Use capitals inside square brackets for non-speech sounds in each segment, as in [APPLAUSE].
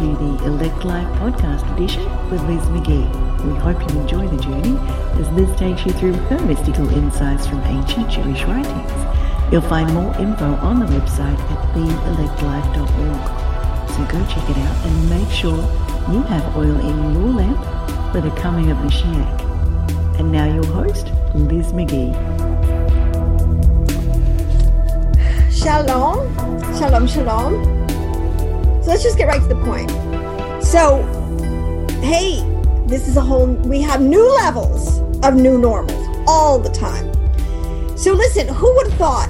to the Elect Life podcast edition with Liz McGee. We hope you enjoy the journey as Liz takes you through her mystical insights from ancient Jewish writings. You'll find more info on the website at theelectlife.org. So go check it out and make sure you have oil in your lamp for the coming of the Mashiach. And now your host, Liz McGee. Shalom. Shalom, shalom. Let's just get right to the point. So, hey, this is a whole, we have new levels of new normals all the time. So, listen, who would have thought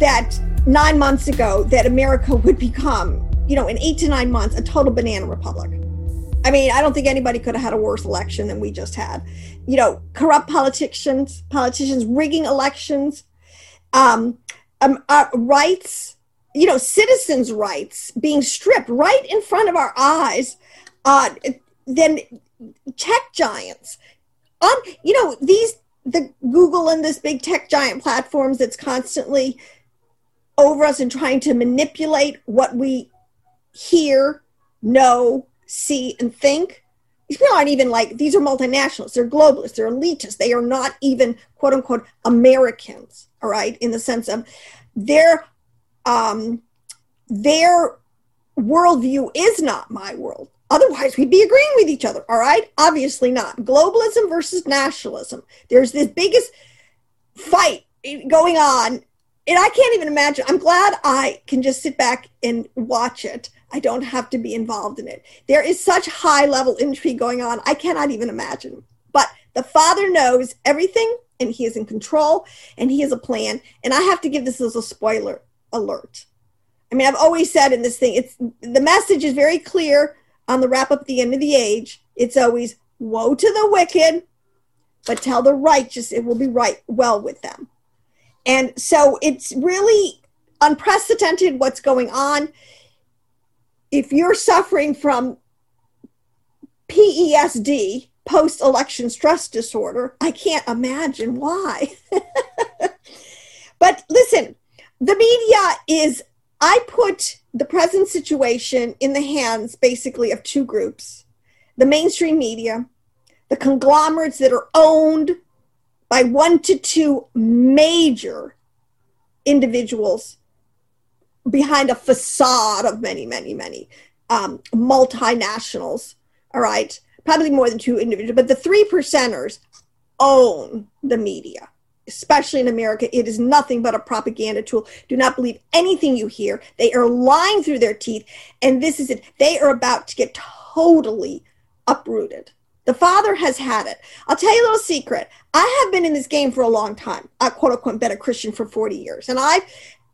that nine months ago that America would become, you know, in eight to nine months, a total banana republic? I mean, I don't think anybody could have had a worse election than we just had. You know, corrupt politicians, politicians rigging elections, um, um, uh, rights, you know, citizens' rights being stripped right in front of our eyes. Uh, then tech giants, on you know these the Google and this big tech giant platforms that's constantly over us and trying to manipulate what we hear, know, see, and think. These people aren't even like these are multinationals. They're globalists. They're elitists. They are not even quote unquote Americans. All right, in the sense of their um, their worldview is not my world. Otherwise, we'd be agreeing with each other. All right, obviously not. Globalism versus nationalism. There's this biggest fight going on, and I can't even imagine. I'm glad I can just sit back and watch it. I don't have to be involved in it. There is such high level intrigue going on. I cannot even imagine. But the Father knows everything and he is in control and he has a plan. And I have to give this as a spoiler alert. I mean, I've always said in this thing, it's the message is very clear on the wrap up at the end of the age. It's always woe to the wicked, but tell the righteous it will be right well with them. And so it's really unprecedented what's going on. If you're suffering from PESD, post election stress disorder. I can't imagine why. [LAUGHS] but listen, the media is, I put the present situation in the hands basically of two groups the mainstream media, the conglomerates that are owned by one to two major individuals behind a facade of many, many, many um, multinationals. All right probably more than two individuals, but the three percenters own the media, especially in America. It is nothing but a propaganda tool. Do not believe anything you hear. They are lying through their teeth. And this is it. They are about to get totally uprooted. The father has had it. I'll tell you a little secret. I have been in this game for a long time. I quote unquote been a Christian for 40 years. And I've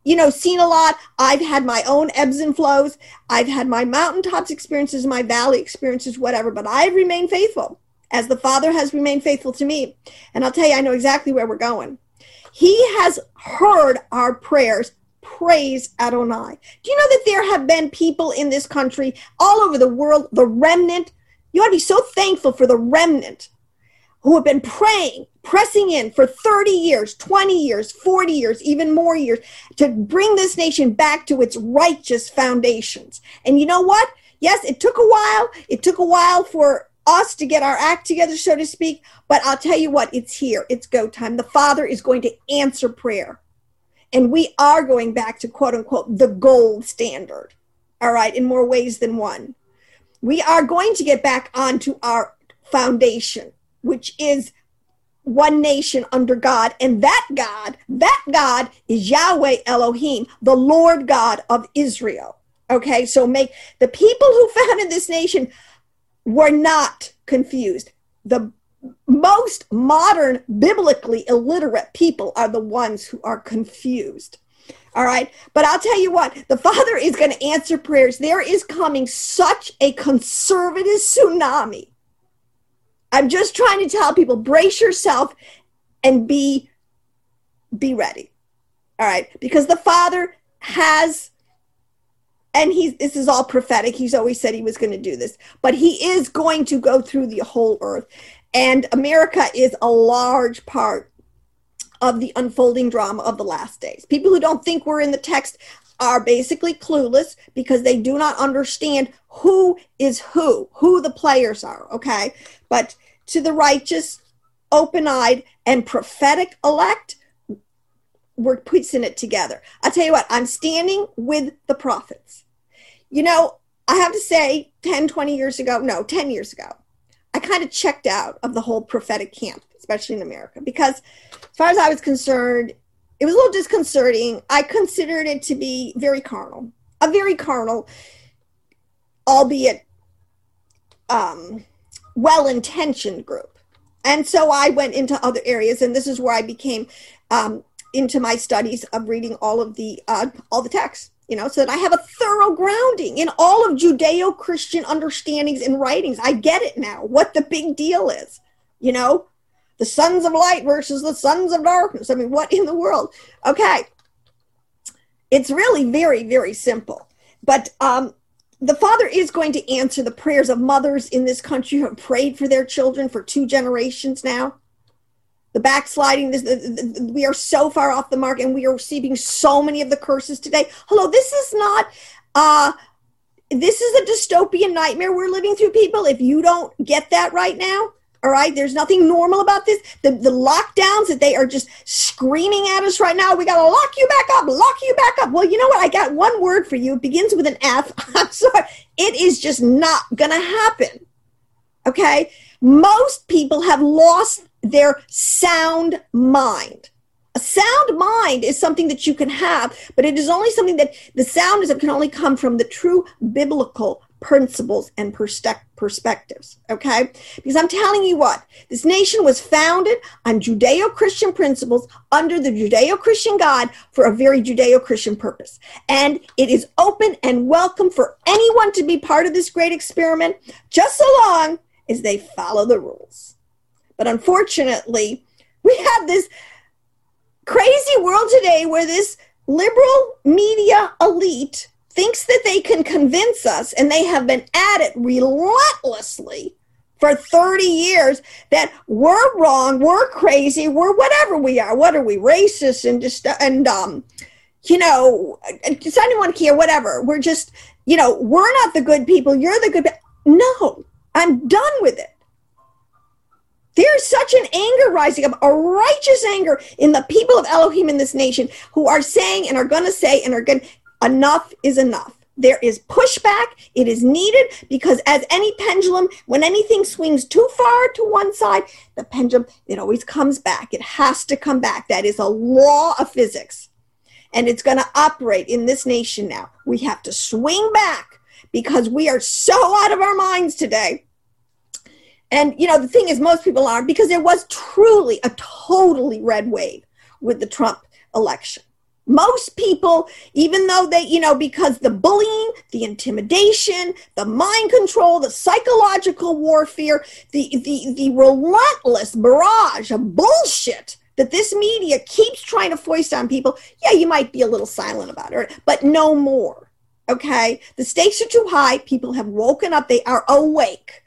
you know, seen a lot. I've had my own ebbs and flows. I've had my mountaintops experiences, my valley experiences, whatever, but I've remained faithful as the Father has remained faithful to me. And I'll tell you, I know exactly where we're going. He has heard our prayers. Praise Adonai. Do you know that there have been people in this country, all over the world, the remnant? You ought to be so thankful for the remnant who have been praying, pressing in for 30 years, 20 years, 40 years, even more years to bring this nation back to its righteous foundations. And you know what? Yes, it took a while. It took a while for us to get our act together, so to speak. But I'll tell you what, it's here. It's go time. The Father is going to answer prayer. And we are going back to quote unquote the gold standard. All right, in more ways than one. We are going to get back onto our foundation which is one nation under God. And that God, that God is Yahweh Elohim, the Lord God of Israel. Okay, so make the people who founded this nation were not confused. The most modern, biblically illiterate people are the ones who are confused. All right. But I'll tell you what, the Father is going to answer prayers. There is coming such a conservative tsunami I'm just trying to tell people brace yourself and be be ready. All right? Because the Father has and he's this is all prophetic. He's always said he was going to do this, but he is going to go through the whole earth. And America is a large part of the unfolding drama of the last days. People who don't think we're in the text are basically clueless because they do not understand who is who, who the players are, okay? But to the righteous, open eyed, and prophetic elect, we're piecing it together. I tell you what, I'm standing with the prophets. You know, I have to say, 10, 20 years ago, no, 10 years ago, I kind of checked out of the whole prophetic camp, especially in America, because as far as I was concerned, it was a little disconcerting. I considered it to be very carnal, a very carnal, albeit um, well intentioned group. And so I went into other areas, and this is where I became um, into my studies of reading all of the uh, all the texts you know, so that I have a thorough grounding in all of Judeo Christian understandings and writings. I get it now, what the big deal is, you know, the sons of light versus the sons of darkness. I mean, what in the world? Okay. It's really very, very simple. But um, the Father is going to answer the prayers of mothers in this country who have prayed for their children for two generations now the backsliding this the, the, we are so far off the mark and we are receiving so many of the curses today. Hello this is not uh this is a dystopian nightmare we're living through people. If you don't get that right now all right there's nothing normal about this. The, the lockdowns that they are just screaming at us right now we got to lock you back up lock you back up. Well you know what? I got one word for you. It begins with an f. [LAUGHS] I'm sorry. It is just not gonna happen okay? Most people have lost their sound mind. A sound mind is something that you can have, but it is only something that the sound is that can only come from the true biblical principles and perspectives. Okay? Because I'm telling you what, this nation was founded on Judeo Christian principles under the Judeo Christian God for a very Judeo Christian purpose. And it is open and welcome for anyone to be part of this great experiment, just so long as they follow the rules. But unfortunately, we have this crazy world today where this liberal media elite thinks that they can convince us, and they have been at it relentlessly for 30 years that we're wrong, we're crazy, we're whatever we are. What are we, racist and just and um, you know, does anyone care? Whatever. We're just, you know, we're not the good people. You're the good. No, I'm done with it. There's such an anger rising up, a righteous anger in the people of Elohim in this nation who are saying and are going to say and are going, enough is enough. There is pushback. It is needed because, as any pendulum, when anything swings too far to one side, the pendulum, it always comes back. It has to come back. That is a law of physics. And it's going to operate in this nation now. We have to swing back because we are so out of our minds today and, you know, the thing is, most people aren't because there was truly a totally red wave with the Trump election. Most people, even though they, you know, because the bullying, the intimidation, the mind control, the psychological warfare, the, the, the relentless barrage of bullshit that this media keeps trying to foist on people, yeah, you might be a little silent about it, but no more. Okay? The stakes are too high. People have woken up. They are awake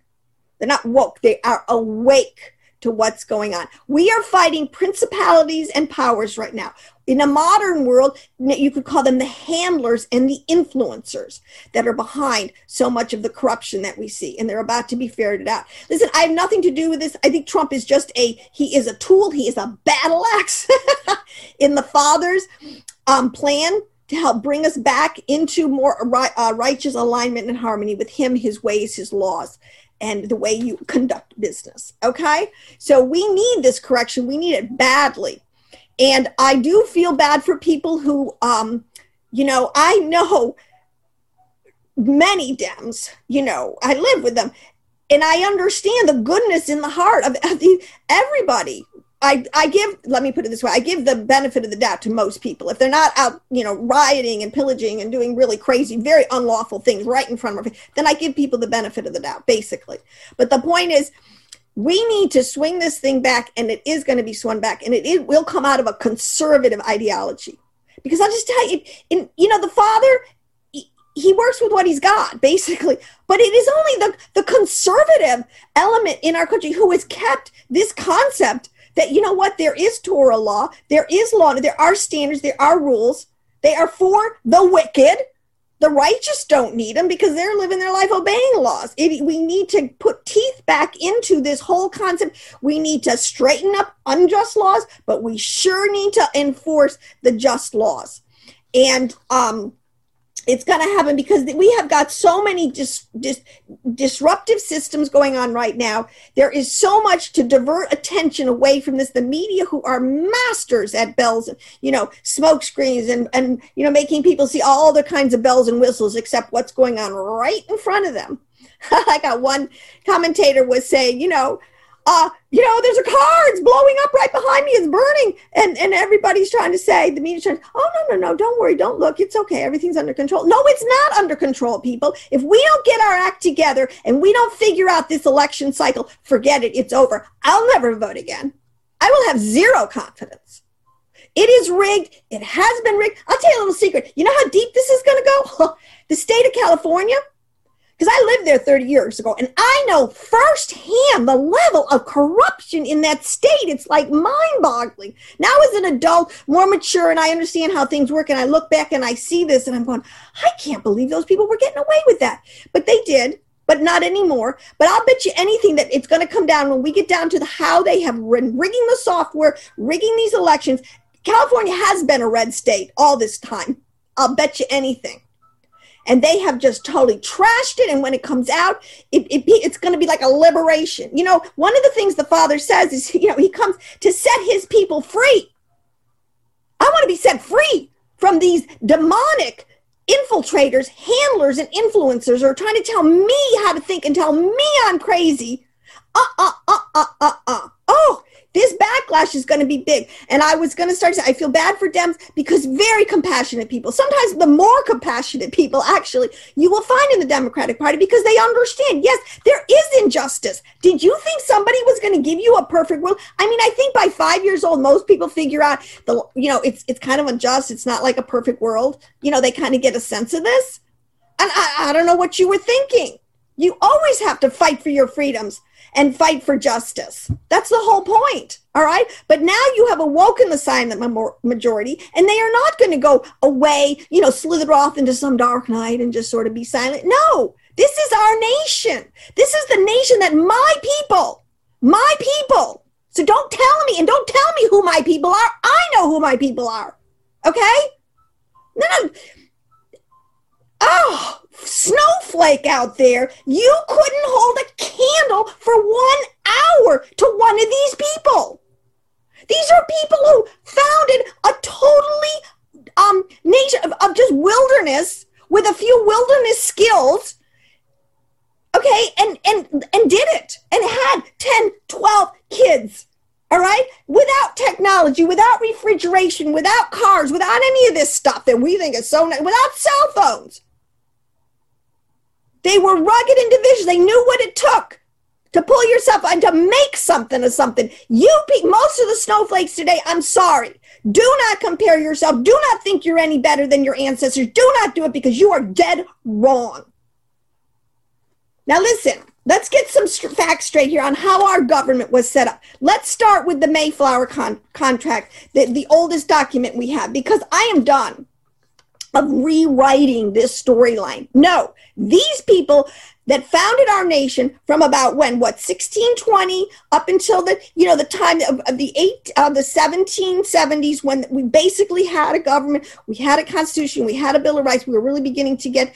they're not woke, they are awake to what's going on. We are fighting principalities and powers right now. In a modern world, you could call them the handlers and the influencers that are behind so much of the corruption that we see, and they're about to be ferreted out. Listen, I have nothing to do with this. I think Trump is just a he is a tool. He is a battle axe [LAUGHS] in the father's um, plan to help bring us back into more uh, righteous alignment and harmony with him, his ways, his laws and the way you conduct business. Okay. So we need this correction. We need it badly. And I do feel bad for people who, um, you know, I know many Dems, you know, I live with them and I understand the goodness in the heart of [LAUGHS] everybody. I, I give let me put it this way i give the benefit of the doubt to most people. If they're not out you know rioting and pillaging and doing really crazy very unlawful things right in front of me then i give people the benefit of the doubt basically. But the point is we need to swing this thing back and it is going to be swung back and it, it will come out of a conservative ideology. Because i'll just tell you in you know the father he works with what he's got basically. But it is only the the conservative element in our country who has kept this concept that you know what there is torah law there is law there are standards there are rules They are for the wicked. The righteous don't need them because they're living their life obeying laws. It, we need to put teeth back into this whole concept. We need to straighten up unjust laws, but we sure need to enforce the just laws. And um, it's going to happen because we have got so many dis, dis, disruptive systems going on right now. There is so much to divert attention away from this. The media, who are masters at bells, you know, smoke screens and and you know, making people see all the kinds of bells and whistles except what's going on right in front of them. [LAUGHS] I got one commentator was saying, you know, uh, you know, there's a car, it's blowing up right behind me, it's burning. And and everybody's trying to say, the media's trying, oh no, no, no, don't worry, don't look, it's okay, everything's under control. No, it's not under control, people. If we don't get our act together and we don't figure out this election cycle, forget it, it's over. I'll never vote again. I will have zero confidence. It is rigged. It has been rigged. I'll tell you a little secret. You know how deep this is going to go? [LAUGHS] the state of California, because I lived there 30 years ago and I know firsthand the level of corruption in that state. It's like mind boggling. Now, as an adult, more mature, and I understand how things work, and I look back and I see this and I'm going, I can't believe those people were getting away with that. But they did. But not anymore. But I'll bet you anything that it's going to come down when we get down to the, how they have been rigging the software, rigging these elections. California has been a red state all this time. I'll bet you anything and they have just totally trashed it. And when it comes out, it, it it's going to be like a liberation. You know, one of the things the Father says is, [LAUGHS] you know, He comes to set His people free. I want to be set free from these demonic infiltrators, handlers, and influencers who are trying to tell me how to think and tell me I'm crazy. Uh, uh, uh, uh, uh, uh. Oh, this backlash is going to be big. And I was going to start to say, I feel bad for Dems because very compassionate people, sometimes the more compassionate people actually you will find in the Democratic Party because they understand, yes, there is injustice. Did you think somebody was going to give you a perfect world? I mean, I think by five years old, most people figure out the, you know, it's, it's kind of unjust. It's not like a perfect world. You know, they kind of get a sense of this. And I, I don't know what you were thinking. You always have to fight for your freedoms and fight for justice. That's the whole point. All right. But now you have awoken the silent majority, and they are not going to go away, you know, slither off into some dark night and just sort of be silent. No, this is our nation. This is the nation that my people, my people. So don't tell me and don't tell me who my people are. I know who my people are. Okay? No, no. Oh, snowflake out there, you couldn't hold a candle for one hour to one of these people. These are people who founded a totally um, nation of, of just wilderness with a few wilderness skills okay and and and did it and had 10 12 kids all right? Without technology without refrigeration without cars without any of this stuff that we think is so nice without cell phones they were rugged individuals. They knew what it took to pull yourself and to make something of something. You, most of the snowflakes today, I'm sorry. Do not compare yourself. Do not think you're any better than your ancestors. Do not do it because you are dead wrong. Now, listen, let's get some st- facts straight here on how our government was set up. Let's start with the Mayflower con- contract, the, the oldest document we have, because I am done of rewriting this storyline. No, these people that founded our nation from about when what 1620 up until the you know the time of, of the eight uh, the 1770s when we basically had a government we had a constitution we had a bill of rights we were really beginning to get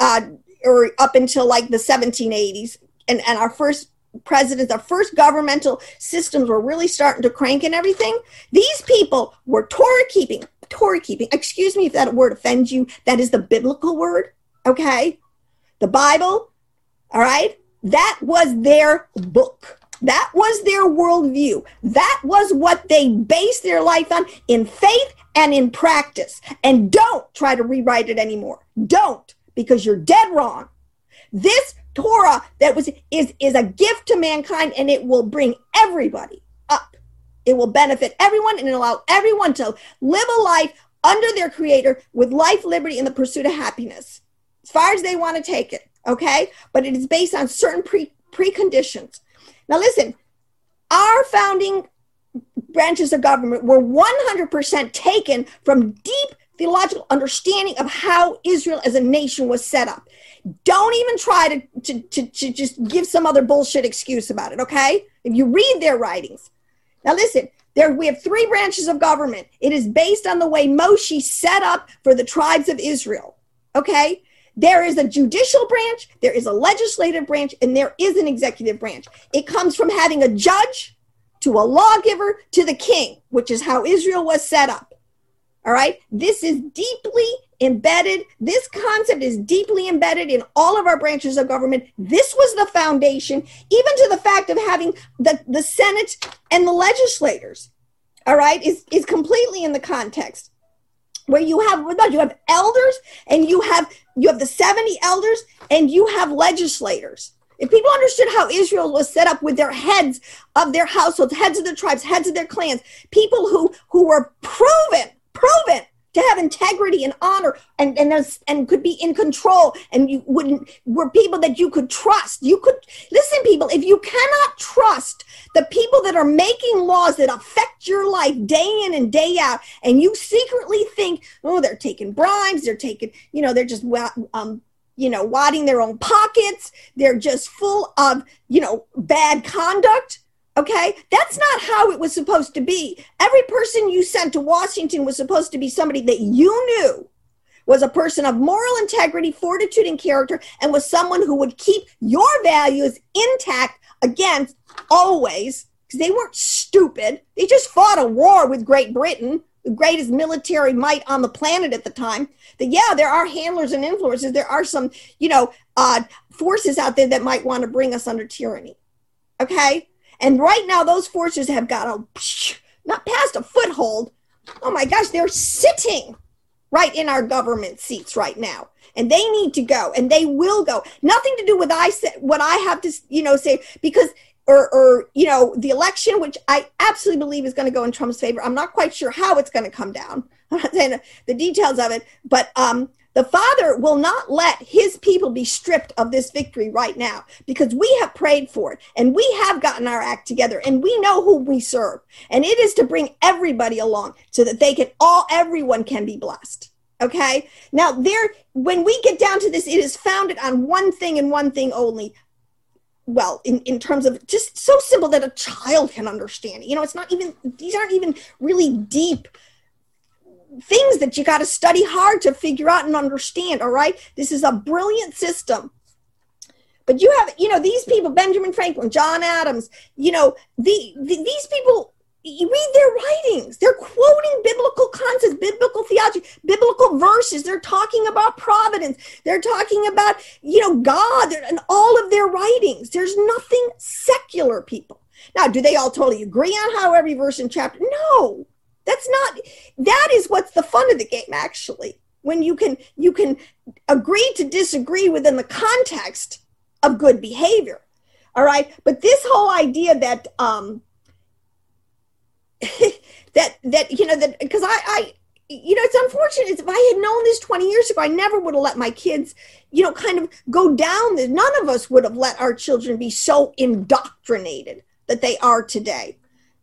uh, or up until like the 1780s and and our first presidents our first governmental systems were really starting to crank and everything these people were torah keeping Torah keeping. Excuse me if that word offends you. That is the biblical word. Okay. The Bible. All right. That was their book. That was their worldview. That was what they based their life on in faith and in practice. And don't try to rewrite it anymore. Don't, because you're dead wrong. This Torah that was is is a gift to mankind and it will bring everybody it will benefit everyone and allow everyone to live a life under their creator with life, liberty, and the pursuit of happiness, as far as they want to take it. Okay. But it is based on certain pre preconditions. Now, listen, our founding branches of government were 100% taken from deep theological understanding of how Israel as a nation was set up. Don't even try to, to, to, to just give some other bullshit excuse about it, okay? If you read their writings. Now, listen, there, we have three branches of government. It is based on the way Moshe set up for the tribes of Israel. Okay? There is a judicial branch, there is a legislative branch, and there is an executive branch. It comes from having a judge to a lawgiver to the king, which is how Israel was set up. All right? This is deeply embedded. This concept is deeply embedded in all of our branches of government. This was the foundation, even to the fact of having the, the Senate and the legislators. All right, is, is completely in the context where you have you have elders and you have you have the 70 elders and you have legislators if people understood how israel was set up with their heads of their households heads of their tribes heads of their clans people who who were proven proven to have integrity and honor and and and could be in control. And you wouldn't were people that you could trust. You could listen people if you cannot trust the people that are making laws that affect your life day in and day out and you secretly think oh they're taking bribes they're taking you know they're just um you know wadding their own pockets they're just full of you know bad conduct Okay, that's not how it was supposed to be. Every person you sent to Washington was supposed to be somebody that you knew was a person of moral integrity, fortitude, and character, and was someone who would keep your values intact against always, because they weren't stupid. They just fought a war with Great Britain, the greatest military might on the planet at the time. That yeah, there are handlers and influences. There are some, you know, uh, forces out there that might want to bring us under tyranny. Okay, and right now, those forces have got a not past a foothold. Oh my gosh, they're sitting right in our government seats right now. And they need to go and they will go. Nothing to do with I said what I have to, you know, say because or, or you know the election, which I absolutely believe is going to go in Trump's favor. I'm not quite sure how it's going to come down. [LAUGHS] I'm not saying the details of it, but um, the Father will not let his people be stripped of this victory right now because we have prayed for it and we have gotten our act together and we know who we serve. And it is to bring everybody along so that they can all, everyone can be blessed. Okay. Now, there, when we get down to this, it is founded on one thing and one thing only. Well, in, in terms of just so simple that a child can understand. You know, it's not even, these aren't even really deep things that you got to study hard to figure out and understand. All right. This is a brilliant system. But you have, you know, these people, Benjamin Franklin, John Adams, you know, the, the these people you read their writings. They're quoting biblical concepts, biblical theology, biblical verses. They're talking about providence. They're talking about, you know, God and all of their writings. There's nothing secular, people. Now, do they all totally agree on how every verse and chapter? No. That's not that is what's the fun of the game actually. When you can you can agree to disagree within the context of good behavior. All right? But this whole idea that um [LAUGHS] that that you know that because I I you know, it's unfortunate. If I had known this 20 years ago, I never would have let my kids, you know, kind of go down this. None of us would have let our children be so indoctrinated that they are today.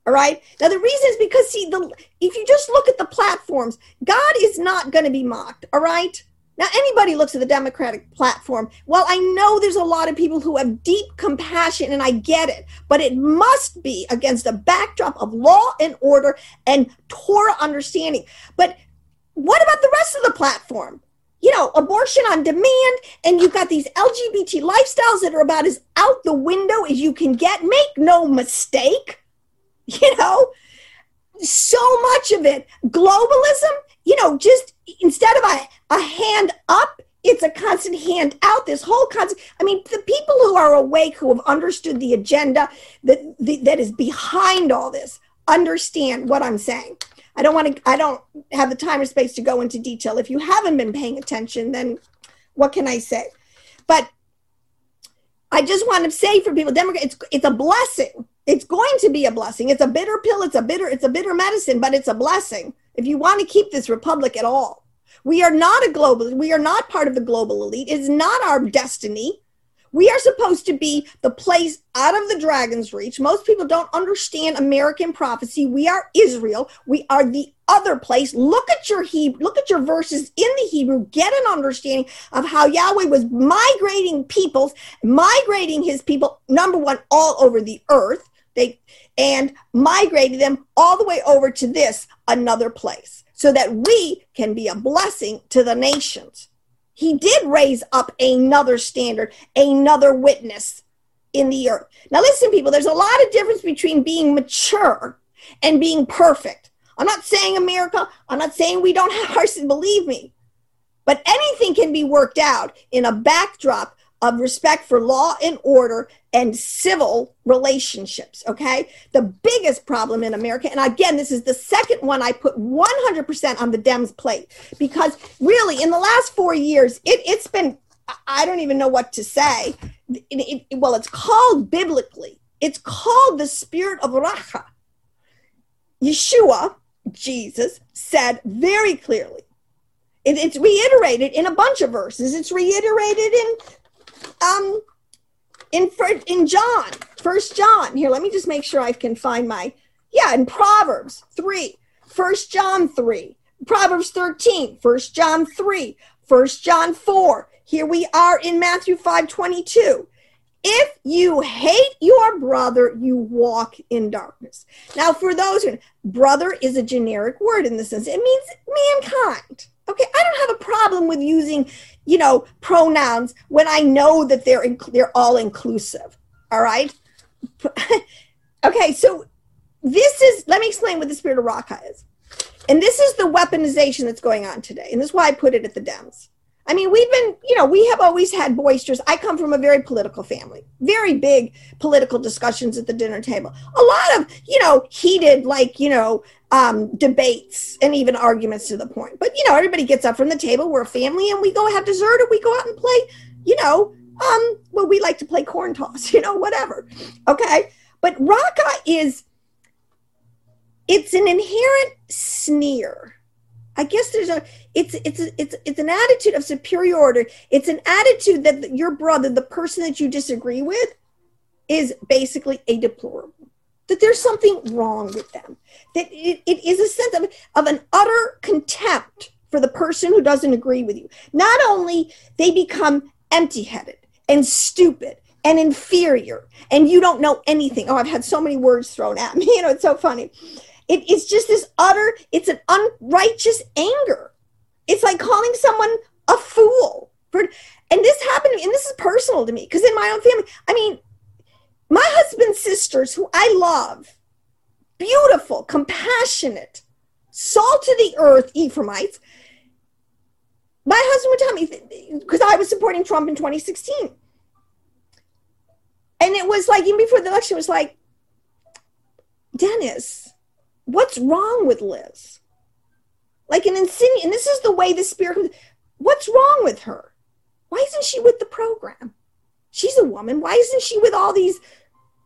All right. Now the reason is because see the if you just look at the platforms, God is not going to be mocked. All right. Now anybody looks at the Democratic platform. Well, I know there's a lot of people who have deep compassion, and I get it, but it must be against a backdrop of law and order and Torah understanding. But what about the rest of the platform? You know, abortion on demand, and you've got these LGBT lifestyles that are about as out the window as you can get. Make no mistake [LAUGHS] you know? So much of it. Globalism you know just instead of a, a hand up it's a constant hand out. This whole concept i mean the people who are awake who have understood the agenda that that is behind all this understand what i'm saying. I don't want to i don't have the time or space to go into detail. If you haven't been paying attention then what can i say? But i just want to say for people democrat it's, it's a blessing it's going to be a blessing. It's a bitter pill. It's a bitter, it's a bitter medicine, but it's a blessing if you want to keep this republic at all. We are not a global, we are not part of the global elite. It's not our destiny. We are supposed to be the place out of the dragon's reach. Most people don't understand American prophecy. We are Israel. We are the other place. Look at your Hebrew, look at your verses in the Hebrew. Get an understanding of how Yahweh was migrating peoples, migrating his people, number one, all over the earth. They and migrated them all the way over to this another place so that we can be a blessing to the nations. He did raise up another standard, another witness in the earth. Now, listen, people, there's a lot of difference between being mature and being perfect. I'm not saying America, I'm not saying we don't have hearts, believe me. But anything can be worked out in a backdrop of respect for law and order and civil relationships. Okay. The biggest problem in America, and again, this is the second one I put 100% on the Dems plate because really in the last four years, it, it's been, I don't even know what to say. It, it, well, it's called biblically, it's called the spirit of Racha. Yeshua, Jesus, said very clearly, it's reiterated in a bunch of verses. It's reiterated in um in in John, First John. Here, let me just make sure I can find my yeah, in Proverbs 3, First John 3, Proverbs 13, First John 3, First John 4. Here we are in Matthew 5 22. If you hate your brother, you walk in darkness. Now, for those who brother is a generic word in the sense, it means mankind. Okay, I don't have a problem with using you know, pronouns when I know that they're they're all inclusive. All right. [LAUGHS] okay, so this is let me explain what the spirit of Racha is, and this is the weaponization that's going on today, and this is why I put it at the Dems. I mean, we've been, you know, we have always had boisterous. I come from a very political family, very big political discussions at the dinner table. A lot of, you know, heated, like, you know, um, debates and even arguments to the point. But, you know, everybody gets up from the table. We're a family and we go have dessert or we go out and play, you know, um, well, we like to play corn toss, [LAUGHS] you know, whatever. Okay. But Racha is, it's an inherent sneer I guess there's a it's it's it's it's an attitude of superiority. It's an attitude that your brother, the person that you disagree with, is basically a deplorable. That there's something wrong with them. That it, it is a sense of, of an utter contempt for the person who doesn't agree with you. Not only they become empty-headed and stupid and inferior, and you don't know anything. Oh, I've had so many words thrown at me. [LAUGHS] You know, it's so funny it, it's just this utter, it's an unrighteous anger. It's like calling someone a fool. For, and this happened and this is personal to me because in my own family, I mean, my husband's sisters, who I love, beautiful, compassionate, salt to the earth Ephraimites, my husband would tell me because I was supporting Trump in 2016. And it was like, even before the election, it was like, Dennis, what's wrong with Liz? Like an insinuation, and this is the way the spirit, what's wrong with her? Why isn't she with the program? She's a woman. Why isn't she with all these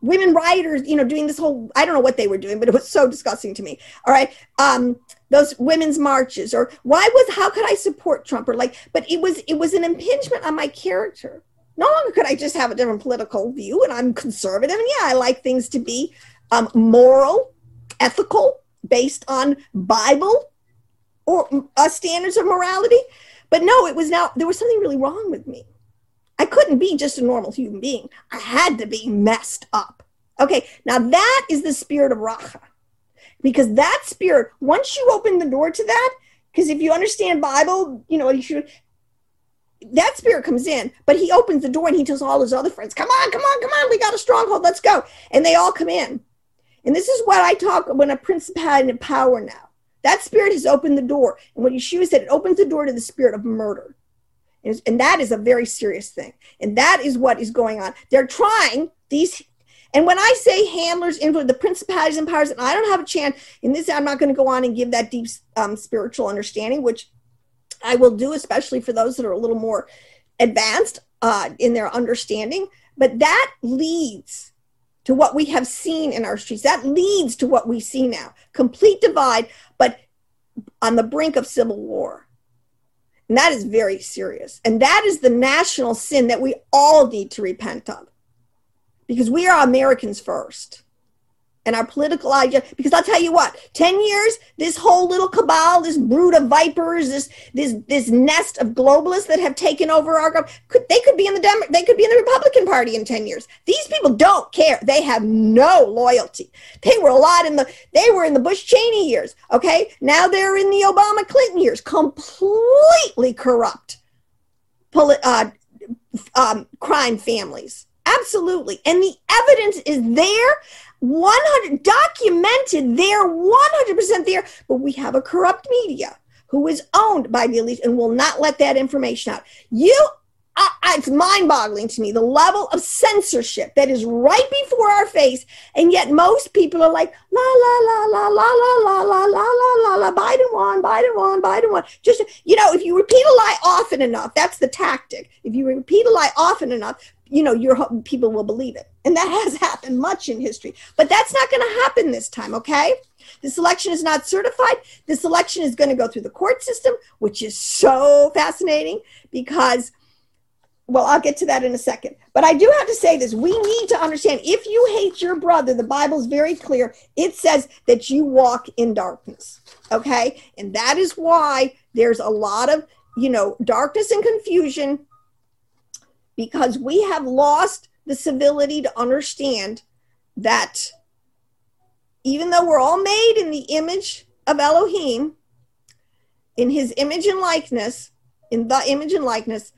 women writers, you know, doing this whole, I don't know what they were doing, but it was so disgusting to me. All right. Um, those women's marches or why was, how could I support Trump or like, but it was, it was an impingement on my character. No longer could I just have a different political view and I'm conservative. And yeah, I like things to be um, moral ethical based on Bible or uh, standards of morality. But no, it was now, there was something really wrong with me. I couldn't be just a normal human being. I had to be messed up. Okay, now that is the spirit of Racha. Because that spirit, once you open the door to that, because if you understand Bible, you know, you should that spirit comes in, but he opens the door and he tells all his other friends, Come on, come on, come on, we got a stronghold, let's go. And they all come in. And this is what I talk when a principality and power now. That spirit has opened the door. And what Yeshua said, it opens the door to the spirit of murder. And, and that is a very serious thing. And that is what is going on. They're trying these and when I say handlers, influence, the principalities and powers, and I don't have a chance in this, I'm not going to go on and give that deep um, spiritual understanding, which I will do, especially for those that are a little more advanced uh, in their understanding. But that leads to what we have seen in our streets. That leads to what we see now complete divide, but on the brink of civil war. And that is very serious. And that is the national sin that we all need to repent of. Because we are Americans first and our political idea. Because I'll tell you what, 10 years, this whole little cabal, this brood of vipers, this this this nest of globalists that have taken over our government, could they could be in the Dem- they could be in the Republican Party in 10 years. These people don't care. They have no loyalty. They were a lot in the they were in the Bush Cheney years. Okay. Now they're in the Obama Clinton years, completely corrupt. Poli- uh, um, crime families. Absolutely. And the evidence is there 100 documented there 100% there but we have a corrupt media who is owned by the elite and will not let that information out you uh, it's mind-boggling to me the level of censorship that is right before our face and yet most people are like la la la la la la la la la la la la biden won biden won biden won just you know if you repeat a lie often enough that's the tactic if you repeat a lie often enough you know your people will believe it. And that [LAUGHS] has happened much in history. But that's not going to happen this time okay? This election is not certified. This election is going to go through the court system which is so fascinating because well i'll get to that in a second. But i do have to say this. We need to understand if you hate your brother the bible's very clear. It says that you walk in darkness okay? And that is why there's a lot of you know darkness and confusion because we have lost the civility to understand that even though we're all made in the image of Elohim, in his image and likeness, in the image and likeness,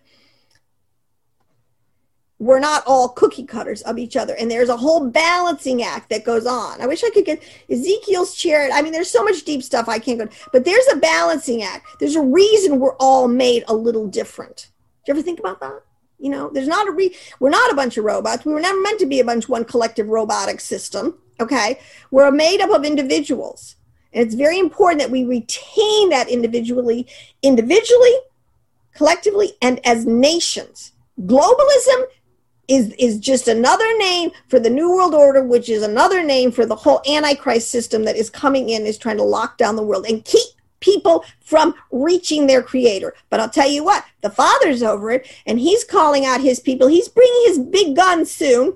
we're not all cookie cutters of each other. And there's a whole balancing act that goes on. I wish I could get Ezekiel's chair. I mean, there's so much deep stuff I can't go, but there's a balancing act. There's a reason we're all made a little different. Do you ever think about that? You know, there's not a re we're not a bunch of robots. We were never meant to be a bunch one collective robotic system. Okay. We're made up of individuals. And it's very important that we retain that individually, individually, collectively, and as nations. Globalism is, is just another name for the New World Order, which is another name for the whole Antichrist system that is coming in, is trying to lock down the world and keep people from reaching their creator. But I'll tell you what, the Father's over it and he's calling out his people. He's bringing his big gun soon.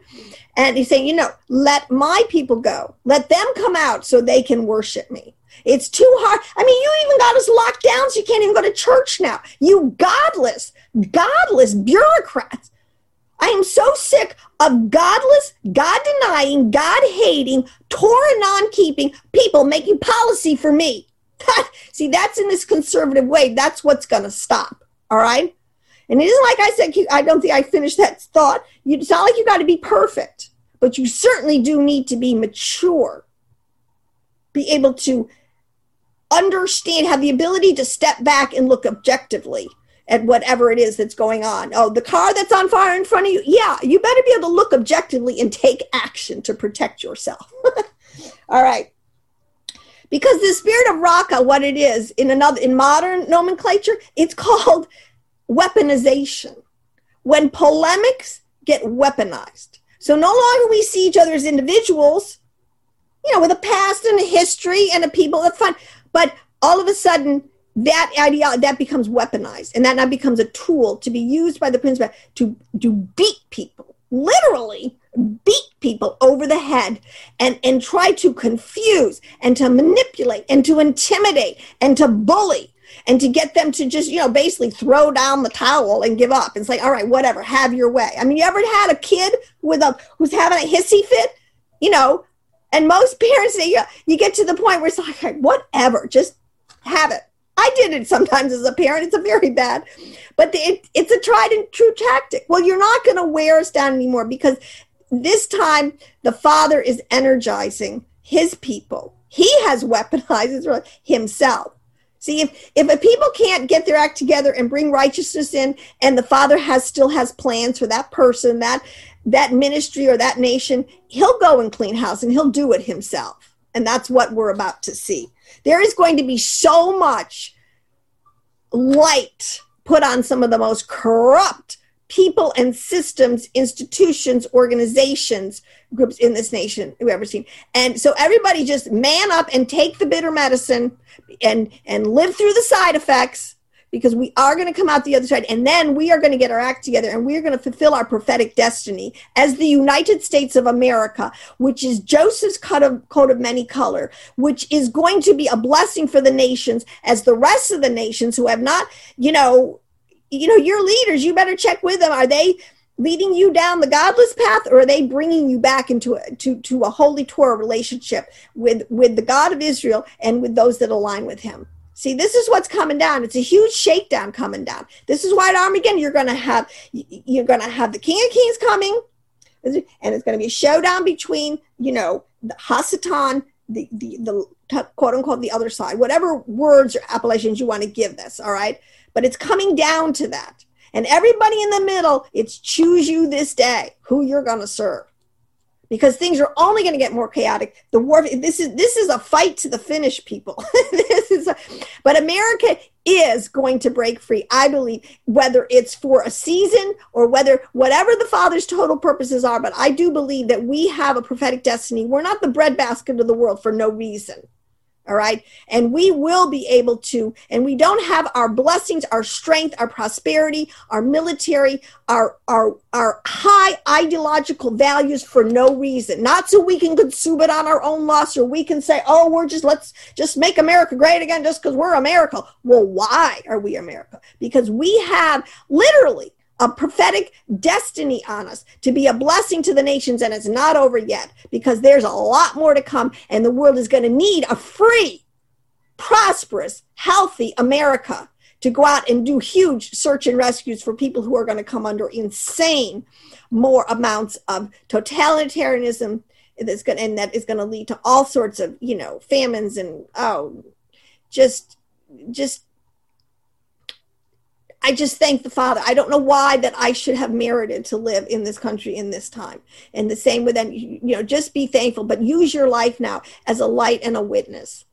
And he's saying, you know, let my people go. Let them come out so they can worship me. It's too hard. I mean, you even got us locked down so you can't even go to church now. You godless, godless bureaucrats. I am so sick of godless, God denying, God hating, Torah non keeping people making policy for me. See, that's in this conservative way. That's what's going to stop. All right. And it isn't like I said, I don't think I finished that thought. You, it's not like you got to be perfect, but you certainly do need to be mature, be able to understand, have the ability to step back and look objectively at whatever it is that's going on. Oh, the car that's on fire in front of you. Yeah, you better be able to look objectively and take action to protect yourself. [LAUGHS] All right because the spirit of raka what it is in another in modern nomenclature it's called weaponization. When polemics get weaponized. So no longer we see each other as individuals you know with a past and a history and a people that's fine but all of a sudden that idea that becomes weaponized and that now becomes a tool to be used by the principal to to beat people. Literally beat people over the head and, and try to confuse and to manipulate and to intimidate and to bully and to get them to just, you know, basically throw down the towel and give up and say, all right, whatever, have your way. I mean, you ever had a kid with a who's having a hissy fit, you know, and most parents say, yeah, uh, you get to the point where it's like, whatever, just have it. I did it sometimes as a parent. It's a very bad, but it, it's a tried and true tactic. Well, you're not going to wear us down anymore because this time the father is energizing his people. He has weaponized himself. See, if, if a people can't get their act together and bring righteousness in, and the father has still has plans for that person, that that ministry or that nation, he'll go and clean house and he'll do it himself. And that's what we're about to see. There is going to be so much light put on some of the most corrupt people and systems, institutions, organizations, groups in this nation we've ever seen. And so everybody just man up and take the bitter medicine and and live through the side effects because we are going to come out the other side and then we are going to get our act together and we are going to fulfill our prophetic destiny as the United States of America, which is Joseph's coat of, coat of many color, which is going to be a blessing for the nations as the rest of the nations who have not, you know, you know, your leaders, you better check with them. Are they leading you down the godless path or are they bringing you back into a, to, to a holy Torah relationship with, with the God of Israel and with those that align with him? See, this is what's coming down. It's a huge shakedown coming down. This is why at Armageddon you're going to have you're going to have the King of Kings coming, and it's going to be a showdown between you know the Hasatan, the the the quote unquote the other side, whatever words or appellations you want to give this. All right, but it's coming down to that. And everybody in the middle, it's choose you this day who you're going to serve. Because things are only going to get more chaotic. The war this is this is a fight to the finish people. [LAUGHS] this is a, but America is going to break free. I believe whether it's for a season or whether whatever the father's total purposes are, but I do believe that we have a prophetic destiny. We're not the breadbasket of the world for no reason all right? And we will be able to and we don't have our blessings our strength our prosperity our military our our our high ideological values for no reason. Not so we can consume it on our own loss or we can say oh we're just let's just make america great again just because we're america. Well why are we america? Because we have literally a prophetic destiny on us to be a blessing to the nations, and it's not over yet because there's a lot more to come, and the world is going to need a free, prosperous, healthy America to go out and do huge search and rescues for people who are going to come under insane more amounts of totalitarianism that's going and that is going to lead to all sorts of you know famines and oh just just I just thank the Father. I don't know why that I should have merited to live in this country in this time. And the same with them, you know, just be thankful, but use your life now as a light and a witness.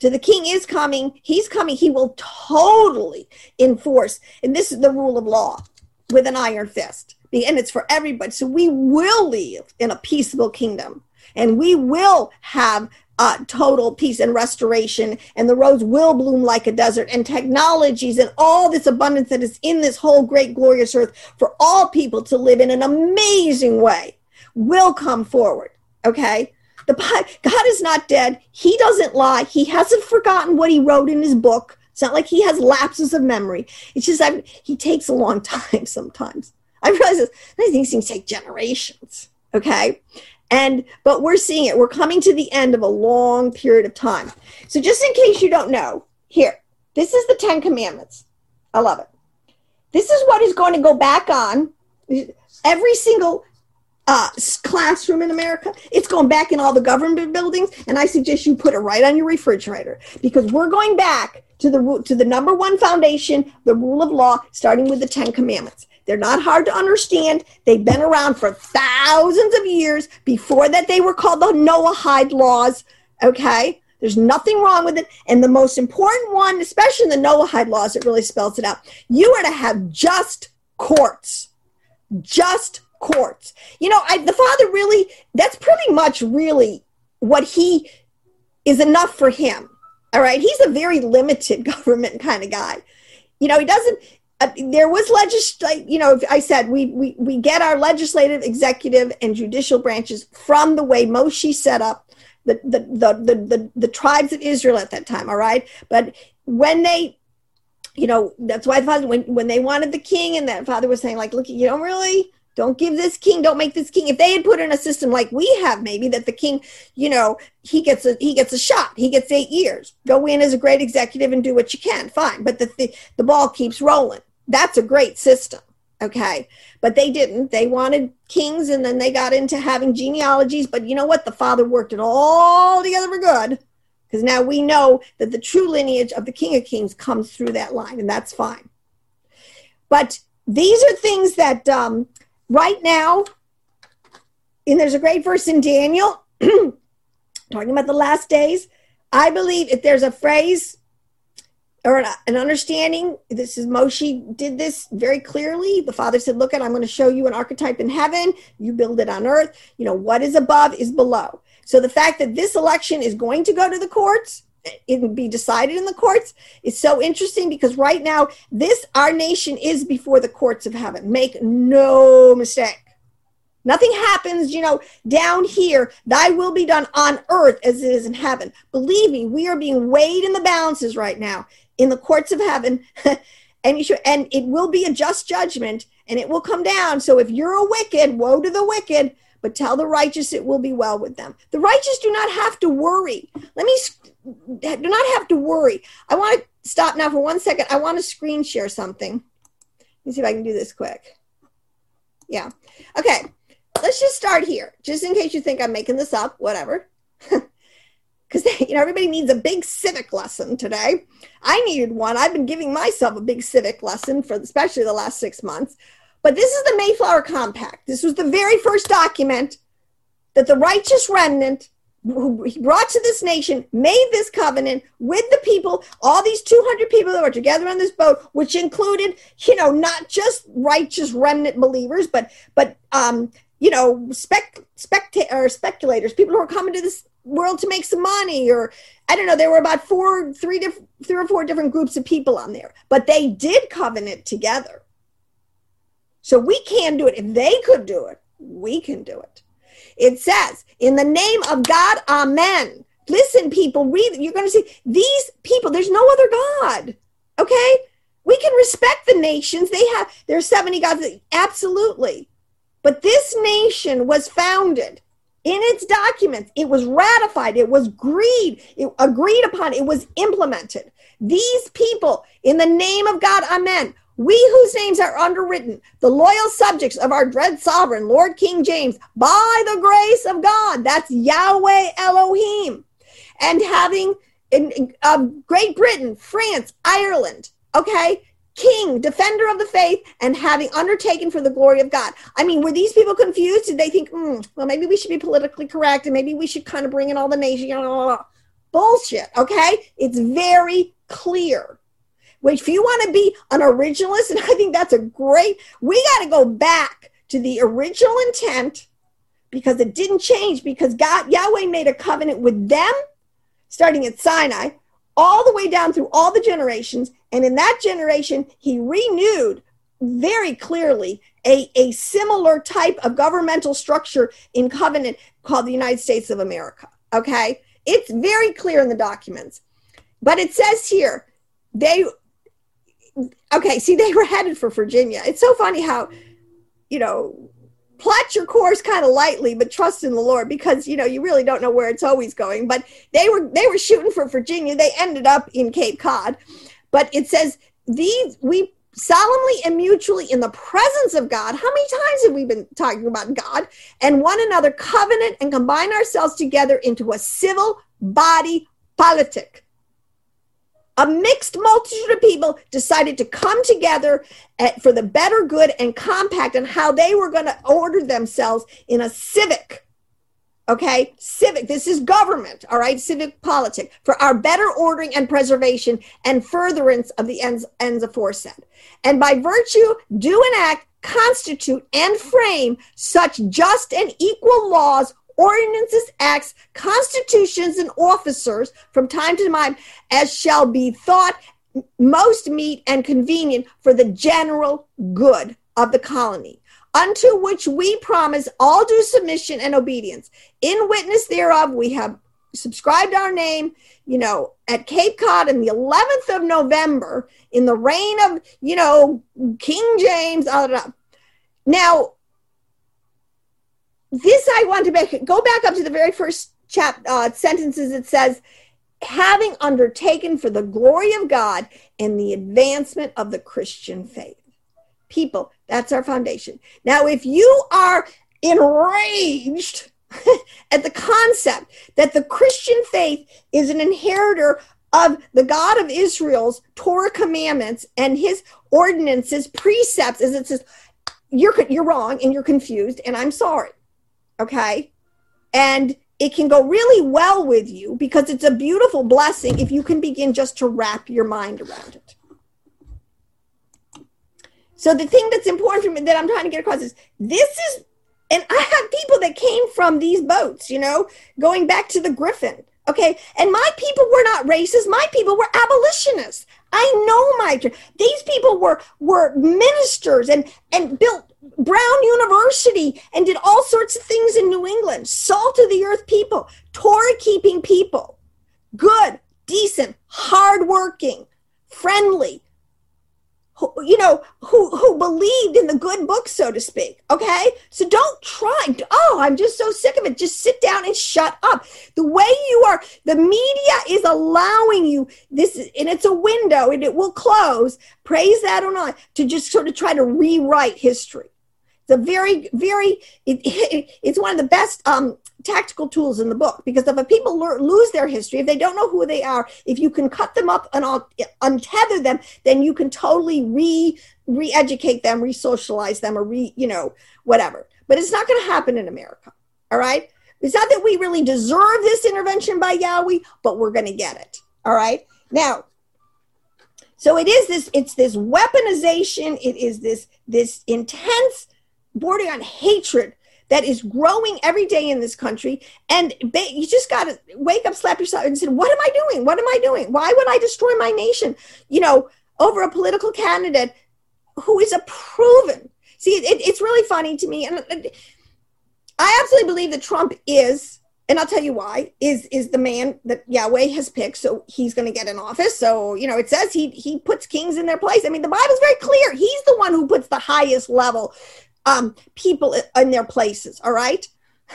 To the king is coming. He's coming. He will totally enforce. And this is the rule of law with an iron fist. And it's for everybody. So we will live in a peaceable kingdom and we will have uh, total peace and restoration, and the rose will bloom like a desert, and technologies and all this abundance that is in this whole great, glorious earth for all people to live in an amazing way will come forward. Okay? The God is not dead. He doesn't lie. He hasn't forgotten what he wrote in his book. It's not like he has lapses of memory. It's just he takes a long [LAUGHS] time sometimes. I realize this. These things take generations. Okay. And but we're seeing it. We're coming to the end of a long period of time. So just in case you don't know, here, this is the 10 commandments. I love it. This is what is going to go back on every single uh, classroom in America. It's going back in all the government buildings, and I suggest you put it right on your refrigerator because we're going back to the to the number one foundation, the rule of law, starting with the Ten Commandments. They're not hard to understand. They've been around for thousands of years. Before that, they were called the Noahide laws. Okay? There's nothing wrong with it. And the most important one, especially in the Noahide laws, it really spells it out. You are to have just courts. Just courts. You know, I, the father really, that's pretty much really what he is enough for him. All right. He's a very limited [LAUGHS] government kind of guy. You know, he doesn't, uh, there was legislation, you know, I said we, we, we get our legislative, executive, and judicial branches from the way Moshe set up the, the, the, the, the, the tribes of Israel at that time, all right? But when they, you know, that's why the father, when, when they wanted the king, and that father was saying, like, look, you don't really, don't give this king don't make this king. If they had put in a system like we have maybe that the king you know he gets a he gets a shot he gets eight years go in as a great executive and do what you can fine. But the the, the ball keeps rolling that's a great system. Okay. But they didn't. They wanted kings and then they got into having genealogies. But you know what? The father worked it all together for good because now we know that the true lineage of the King of Kings comes through that line, and that's fine. But these are things that um, right now, and there's a great verse in Daniel [CLEARS THROAT] talking about the last days. I believe if there's a phrase or an understanding. This is Moshe did this very clearly. The father said, Look, at I'm going to show you an archetype in heaven. You build it on earth. You know, what is above is below. So the fact that this election is going to go to the courts, it will be decided in the courts is so interesting because right now this our nation is before the courts of heaven make no mistake nothing happens you know down here thy will be done on earth as it is in heaven believe me we are being weighed in the balances right now in the courts of heaven [LAUGHS] and you should and it will be a just judgment and it will come down. So if you're a wicked woe to the wicked but tell the righteous it will be well with them. The righteous do not have to worry. Let me do not have to worry. I want to stop now for one second. I want to screen share something. Let me see if i can do this quick. Yeah. Okay. Let's just start here just in case you think i'm making this up whatever [LAUGHS] because you know everybody needs a big civic lesson today. I needed one. I've been giving myself a big civic lesson for especially the last six months. But this is the mayflower compact. This was the very first document that the righteous remnant who brought to this nation made this covenant with the people all these 200 people that were together on this boat which included you know not just righteous remnant believers but but um you know spec specta- or speculators people who are coming to this world to make some money or i don't know there were about four three different three or four different groups of people on there but they did covenant together. So we can do it. If they could do it we can do it. It says in the name of god amen. Listen people read you're going to see these people there's no other god okay? We can respect the nations. They have there's 70 gods absolutely. But this nation was founded in its documents. It was ratified. It was agreed. It agreed upon. It was implemented. These people, in the name of God, amen. We whose names are underwritten, the loyal subjects of our dread sovereign, Lord King James, by the grace of God, that's Yahweh Elohim, and having in, in uh, Great Britain, France, Ireland, okay, king, defender of the faith, and having undertaken for the glory of God. I mean, were these people confused? Did they think, mm, well, maybe we should be politically correct and maybe we should kind of bring in all the nation? Bullshit, okay? It's very clear. If you want to be an originalist, and I think that's a great, we got to go back to the original intent because it didn't change because God, Yahweh made a covenant with them starting at Sinai all the way down through all the generations. And in that generation, he renewed very clearly a, a similar type of governmental structure in covenant called the United States of America. Okay. It's very clear in the documents. But it says here, they, okay, see, they were headed for Virginia. It's so funny how, you know, plot your course kind of lightly but trust in the lord because you know you really don't know where it's always going. But they were they were shooting for virginia. They ended up in cape cod. But it says these we solemnly and mutually in the presence of god how many times have we been talking about god? And one another covenant and combine ourselves together into a civil body politic a mixed multitude of people decided to come together at, for the better good and compact and how they were going to order themselves in a civic okay? Civic this is government all right? Civic politic for our better ordering and preservation and furtherance of the ends ends aforesaid. And by virtue do enact constitute and frame such just and equal laws ordinances, acts, constitutions, and officers from time to time as shall be thought most meet and convenient for the general good of the colony, unto which we promise all due submission and obedience. In witness thereof, we have subscribed our name, you know, at Cape Cod in the 11th of November in the reign of, you know, King James. Now, this I want to make go back up to the very first chap uh, sentences. It says, having undertaken for the glory of God and the advancement of the Christian faith. People, that's our foundation. Now, if you are enraged [LAUGHS] at the concept that the Christian faith is an inheritor of the God of Israel's Torah commandments and his ordinances, precepts, as it says, you're, you're wrong and you're confused, and I'm sorry okay? And it can go really well with you because it's a beautiful blessing if you can begin just to wrap your mind around it. So the thing that's important for me that I'm trying to get across is this is, and I have people that came from these boats, you know, going back to the Griffin. Okay. And my people were not racist. My people were abolitionists. I know my these people were were ministers and and built Brown University and did all sorts of things in New England. Salt of the earth people, Torah keeping people, good, decent, hardworking, friendly, who, you know, who who believed in the good book, so to speak. Okay, so don't try. Oh, I'm just so sick of it. Just sit down and shut up. The way you are, the media is allowing you this, and it's a window, and it will close. Praise that or not, to just sort of try to rewrite history. It's a very, very. It, it, it's one of the best um, tactical tools in the book because if a people lose their history, if they don't know who they are, if you can cut them up and untether them, then you can totally re re-educate them, re-socialize them, or re you know whatever. But it's not going to happen in America. All right. It's not that we really deserve this intervention by Yahweh, but we're going to get it. All right. Now, so it is this. It's this weaponization. It is this this intense bordering on hatred that is growing every day in this country. And you just got to wake up, slap yourself, and say, What am I doing? What am I doing? Why would I destroy my nation? You know, over a political candidate who is a proven. See, it, it's really funny to me. And I absolutely believe that Trump is, and I'll tell you why, is is the man that Yahweh has picked. So he's going to get in office. So, you know, it says he he puts kings in their place. I mean, the Bible's very clear. He's the one who puts the highest level um, people in their places. All right.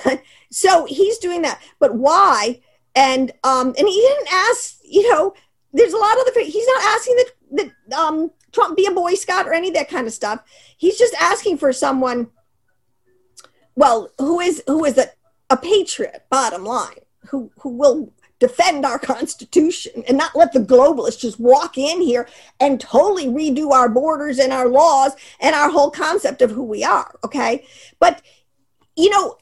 [LAUGHS] so he's doing that. But why? And um, and he didn't ask, you know, there's a lot of the he's not asking that that um, Trump be a Boy Scout or any of that kind of stuff. He's just asking for someone, well, who is who is a, a patriot, bottom line, who who will defend our Constitution and not let the globalists just walk in here and totally redo our borders and our laws and our whole concept of who we are. Okay. But, you know,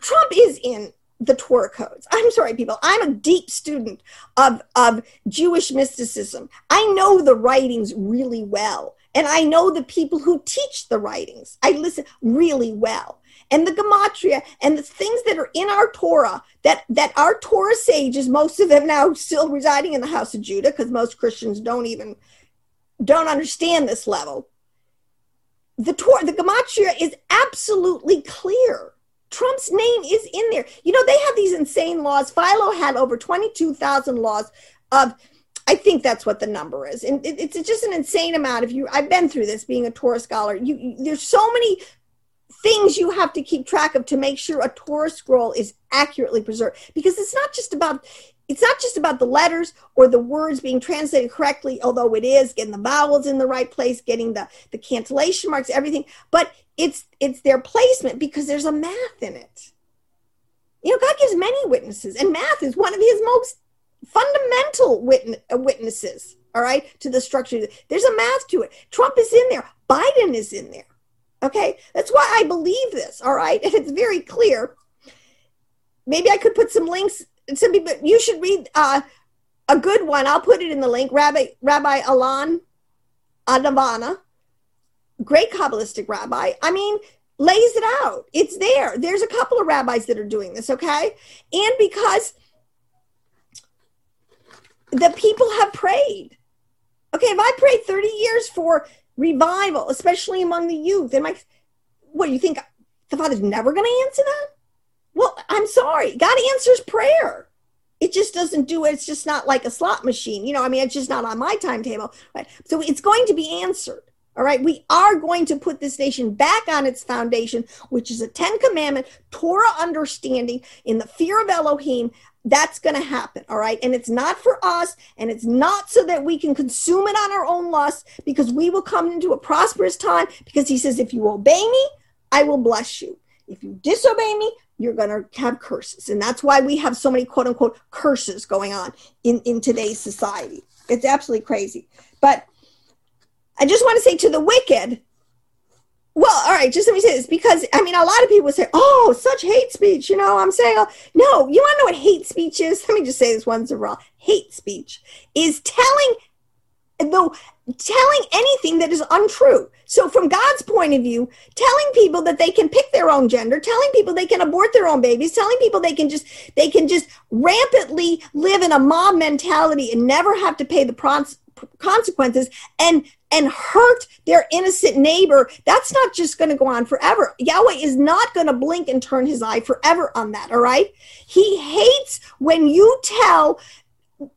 Trump is in the Torah codes. I'm sorry, people. I'm a deep student of, of Jewish mysticism. I know the writings really well. And I know the people who teach the writings. I listen really well and the gematria and the things that are in our Torah that that our Torah sages, most of them now still residing in the house of Judah, because most Christians don't even don't understand this level. The Torah, the gematria is absolutely clear. Trump's name is in there. You know, they have these insane laws. Philo had over 22,000 laws of I think that's what the number is, and it, it's just an insane amount. If you, I've been through this being a Torah scholar. You, you, there's so many things you have to keep track of to make sure a Torah scroll is accurately preserved. Because it's not just about it's not just about the letters or the words being translated correctly although it is getting the vowels in the right place getting the the cantillation marks everything but it's it's their placement because there's a math in it. You know god gives many witnesses and math is one of his most fundamental witness, uh, witnesses all right to the structure. There's a math to it. Trump is in there. Biden is in there Okay, that's why I believe this. All right, and it's very clear. Maybe I could put some links. Some people, you should read uh, a good one. I'll put it in the link. Rabbi Rabbi Alon Anava, great Kabbalistic rabbi. I mean, lays it out. It's there. There's a couple of rabbis that are doing this. Okay, and because the people have prayed. Okay, if I prayed 30 years for revival, especially among the youth. And my, what do you think? The Father's never going to answer that? Well, I'm sorry. God answers prayer. It just doesn't do it. It's just not like a slot machine. You know, I mean, it's just not on my timetable. Right? So it's going to be answered. All right, we are going to put this nation back on its foundation, which is a Ten Commandment, Torah understanding in the fear of Elohim, that's going to happen all right? And it's not for us and it's not so that we can consume it on our own lust because we will come into a prosperous time because he says if you obey me i will bless you. If you disobey me you're going to have curses. And that's why we have so many quote unquote curses going on in in today's society. It's absolutely crazy. But i just want to say to the wicked well, all right, just let me say this because I mean, a lot of people say, oh, such hate speech. You know, I'm saying, oh, no, you want to know what hate speech is? Let me just say this once and for all hate speech is telling though telling anything that is untrue. So, from God's point of view, telling people that they can pick their own gender, telling people they can abort their own babies, telling people they can just they can just rampantly live in a mob mentality and never have to pay the consequences and and hurt their innocent neighbor that's not just going to go on forever. Yahweh is not going to blink and turn his eye forever on that all right? He hates when you tell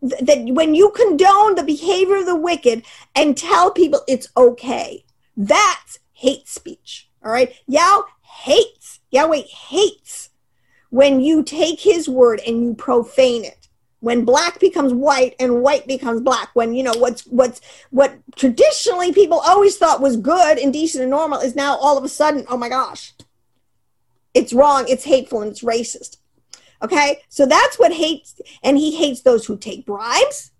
that when you condone the behavior of the wicked and tell people it's okay. That's hate speech all right? Yahweh hates yahweh hates when you take his word and you profane it when black becomes white and white becomes black when you know what's what's what traditionally people always thought was good and decent and normal is now all of a sudden oh my gosh it's wrong it's hateful and it's racist Okay, so that's what hates, and he hates those who take bribes.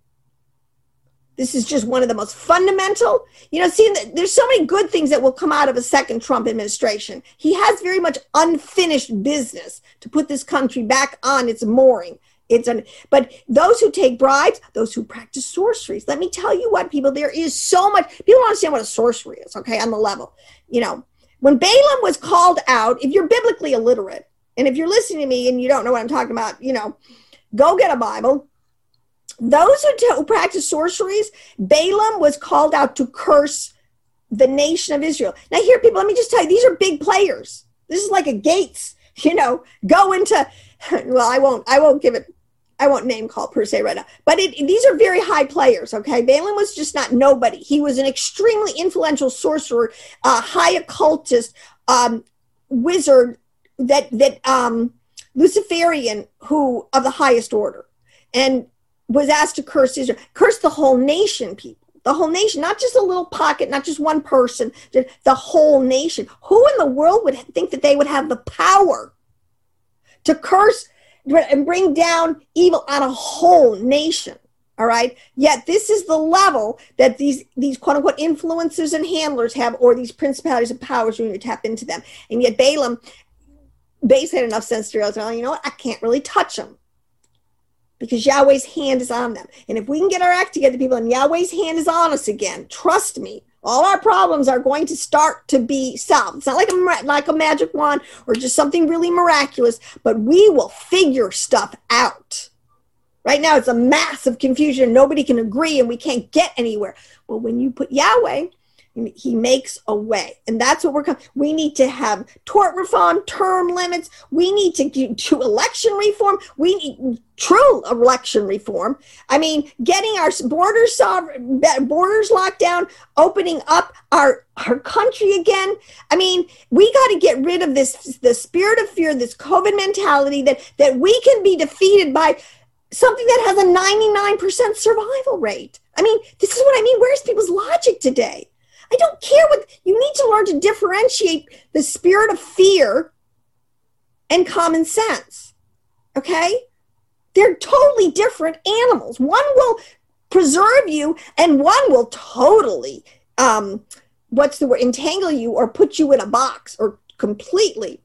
This is just one of the most fundamental. You know, see, there's so many good things that will come out of a second Trump administration. He has very much unfinished business to put this country back on its mooring. It's an, but those who take bribes, those who practice sorceries. Let me tell you what, people, there is so much. People don't understand what a sorcery is. Okay, on the level, you know, when Balaam was called out, if you're biblically illiterate, and if you're listening to me and you don't know what I'm talking about, you know, go get a Bible. Those who, t- who practice sorceries, Balaam was called out to curse the nation of Israel. Now, here, people, let me just tell you, these are big players. This is like a Gates, [LAUGHS] you know, go into. [LAUGHS] Well, I won't. I won't give it. I won't name call per se right now, but it, these are very high players. Okay, Balaam was just not nobody. He was an extremely influential sorcerer, uh, high occultist, um, wizard, that that um, Luciferian who of the highest order, and was asked to curse Israel, curse the whole nation, people, the whole nation, not just a little pocket, not just one person, the whole nation. Who in the world would think that they would have the power to curse and bring down evil on a whole nation? all right yet this is the level that these these quote unquote influencers and handlers have or these principalities and powers when you tap into them and yet balaam Base had enough sense to realize, well, you know what? I can't really touch them because Yahweh's hand is on them. And if we can get our act together, people, and Yahweh's hand is on us again, trust me, all our problems are going to start to be solved. It's not like a like a magic wand or just something really miraculous, but we will figure stuff out. Right now, it's a mass of confusion. Nobody can agree, and we can't get anywhere. Well, when you put Yahweh he makes a way. And that's what we're coming we need to have tort reform term limits. We need to do election reform. We need true election reform. I mean getting our borders sovereign borders locked down opening up our our country again. I mean we got to get rid of this the spirit of fear this covid mentality that that we can be defeated by something that has a 99% survival rate. I mean this is what i mean. Where's people's logic today I don't care what you need to learn to differentiate the spirit of fear and common sense. Okay? They're totally different animals. One will preserve you, and one will totally, um, what's the word, entangle you or put you in a box or completely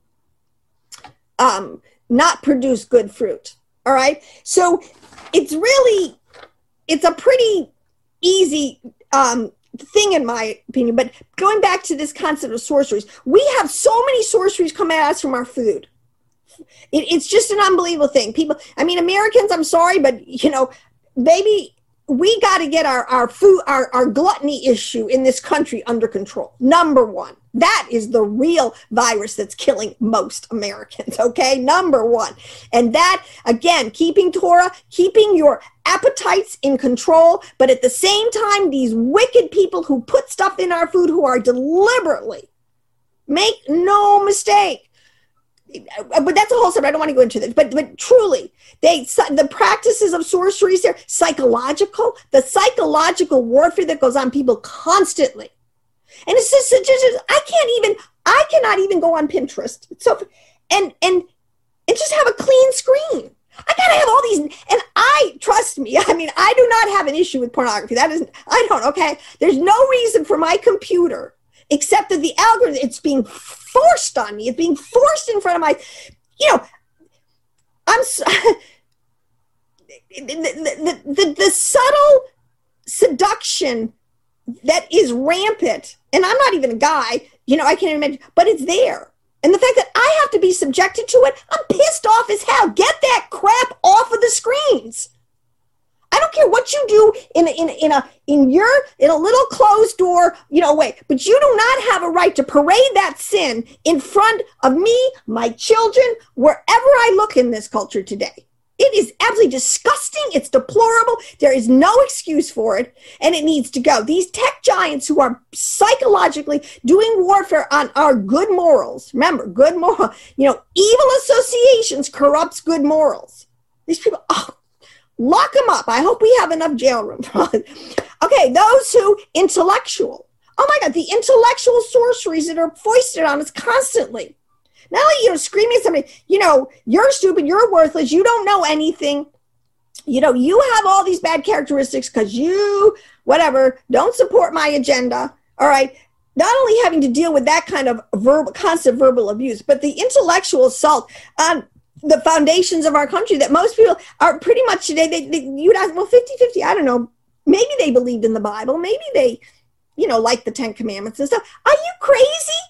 um, not produce good fruit. All right? So it's really, it's a pretty easy um, thing in my opinion but going back to this concept of sorceries we have so many sorceries come at us from our food. It, it's just an unbelievable thing. People i mean americans i'm sorry but you know maybe we got to get our, our food our, our gluttony issue in this country under control. Number one that is the real virus that's killing most Americans, okay? Number one. And that, again, keeping Torah, keeping your appetites in control, but at the same time, these wicked people who put stuff in our food who are deliberately, make no mistake, but that's a whole subject. I don't want to go into this, but but truly, they the practices of there, psychological, the psychological warfare that goes on people constantly and it's just, it's just I can't even I cannot even go on Pinterest. So and and and just have a clean screen. I gotta have all these, and I trust me. [LAUGHS] I mean, I do not have an issue with pornography. That isn't. I don't. Okay, there's no reason for my computer except that the algorithm. It's being forced on me. It's being forced in front of my. You know, I'm. [LAUGHS] the, the, the, the, the subtle seduction that is rampant. And I'm not even a guy, you know, I can't imagine, but it's there. And the fact that I have to be subjected to it, I'm pissed off as hell. Get that crap off of the screens. I don't care what you do in a, in a, in a in your in a little closed door, you know, way, but you do not have a right to parade that sin in front of me, my children, wherever I look in this culture today. It is absolutely disgusting. It's deplorable. There is no excuse for it, and it needs to go. These tech giants who are psychologically doing warfare on our good morals. Remember, good moral. You know, evil associations corrupts good morals. These people. Oh, lock them up. I hope we have enough jail room. okay, those who intellectual. Oh my God, the intellectual sorceries that are foisted on us constantly not only you know screaming at somebody, you know, you're stupid, you're worthless, you don't know anything. You know, you have all these bad characteristics because you, whatever, don't support my agenda. All right. Not only having to deal with that kind of verbal, constant verbal abuse, but the intellectual assault on the foundations of our country that most people are pretty much today. They, they you'd ask, well, 50 50, I don't know. Maybe they believed in the Bible. Maybe they, you know, like the Ten Commandments and stuff. Are you crazy?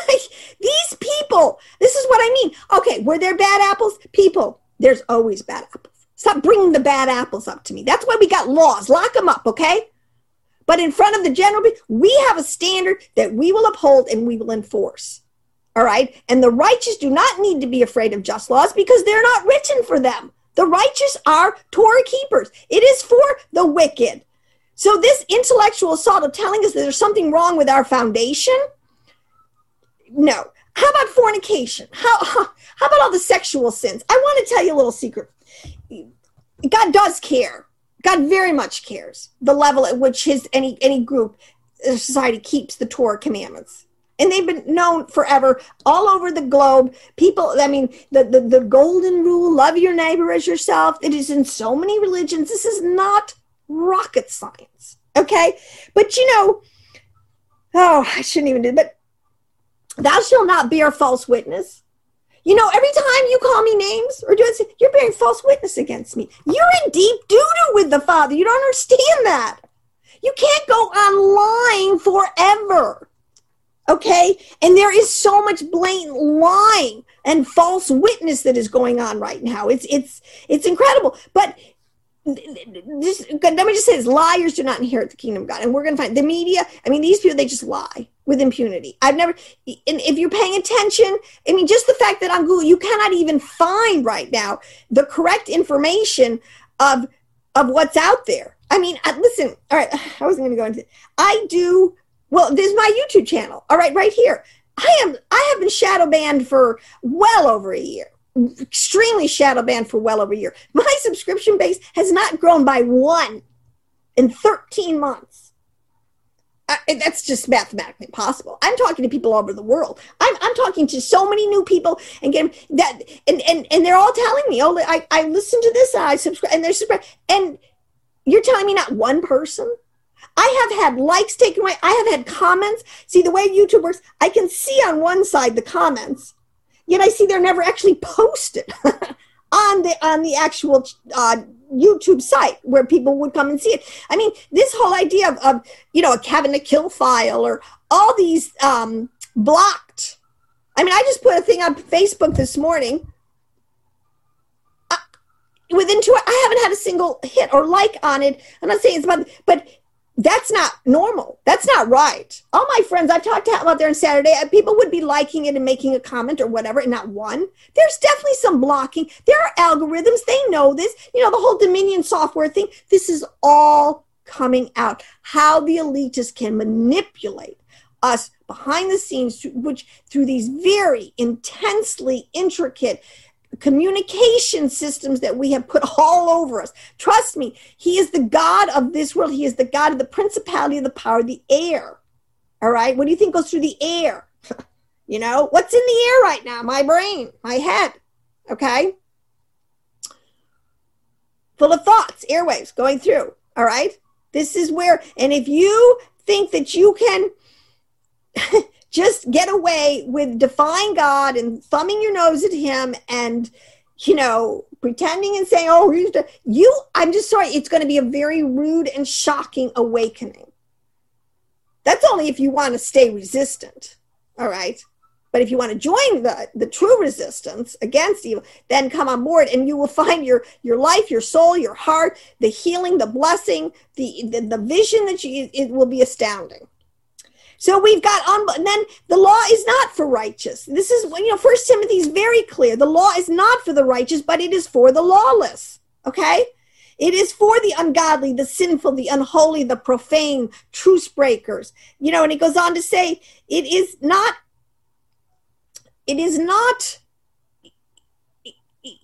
[LAUGHS] These people, this is what I mean. Okay, were there bad apples? People, there's always bad apples. Stop bringing the bad apples up to me. That's why we got laws. Lock them up, okay? But in front of the general, we have a standard that we will uphold and we will enforce. All right? And the righteous do not need to be afraid of just laws because they're not written for them. The righteous are Torah keepers. It is for the wicked. So this intellectual assault of telling us that there's something wrong with our foundation – no. How about fornication? How, [LAUGHS] how, about all the sexual sins? I want to tell you a little secret. God does care. God very much cares the level at which his any any group uh, society keeps the Torah commandments. And they've been known forever all over the globe. People, I mean, the, the, the golden rule, love your neighbor as yourself, it is in so many religions. This is not rocket science. Okay. But you know, oh, I shouldn't even do it, but thou shalt not bear false witness. You know, every time you call me names or do it, you're bearing false witness against me. You're in deep doo doo with the Father. You don't understand that. You can't go online forever. Okay? And there is so much blatant lying and false witness that is going on right now. It's it's it's incredible. But just, let me just say this liars do not inherit the kingdom of God. And we're going to find the media. I mean, these people, they just lie with impunity. I've never, and if you're paying attention, I mean, just the fact that on Google, you cannot even find right now the correct information of, of what's out there. I mean, uh, listen, all right, [SIGHS] I wasn't going to go into, it. I do, well, there's my YouTube channel. All right, right here. I am, I have been shadow banned for well over a year extremely shadow banned for well over a year. My subscription base has not grown by one in 13 months. I, that's just mathematically possible. I'm talking to people all over the world. I'm, I'm talking to so many new people and get that, and, and, and they're all telling me, oh, I, I listen to this, I subscribe, and they're subscribe. And you're telling me not one person? I have had likes taken away. I have had comments. See, the way YouTube works, I can see on one side the comments Yet I see they're never actually posted [LAUGHS] on the on the actual uh, YouTube site where people would come and see it. I mean, this whole idea of, of you know a Kevin to kill file or all these um, blocked. I mean, I just put a thing on Facebook this morning. Uh, within two, I haven't had a single hit or like on it. I'm not saying it's about, but that's not normal. That's not right. All my friends I've talked to out there on Saturday, uh, people would be liking it and making a comment or whatever, and not one. There's definitely some blocking. There are algorithms. They know this. You know, the whole Dominion software thing. This is all coming out. How the elitists can manipulate us behind the scenes, which through these very intensely intricate communication systems that we have put all over us. Trust me, He is the God of this world. He is the God of the principality of the power of the air. All right. What do you think goes through the air? [LAUGHS] you know, what's in the air right now? My brain, my head. Okay. Full of thoughts, airwaves going through. All right. This is where, and if you think that you can [LAUGHS] just get away with defying God and thumbing your nose at Him and you know, pretending and saying, oh, you, I'm just sorry, it's going to be a very rude and shocking awakening. That's only if you want to stay resistant. All right. But if you want to join the, the true resistance against evil, then come on board and you will find your, your life, your soul, your heart, the healing, the blessing, the, the, the vision that you, it will be astounding. So we've got on, and then the law is not for righteous. This is, you know, First Timothy is very clear. The law is not for the righteous, but it is for the lawless. Okay? It is for the ungodly, the sinful, the unholy, the profane, truce breakers. You know, and he goes on to say, it is not, it is not,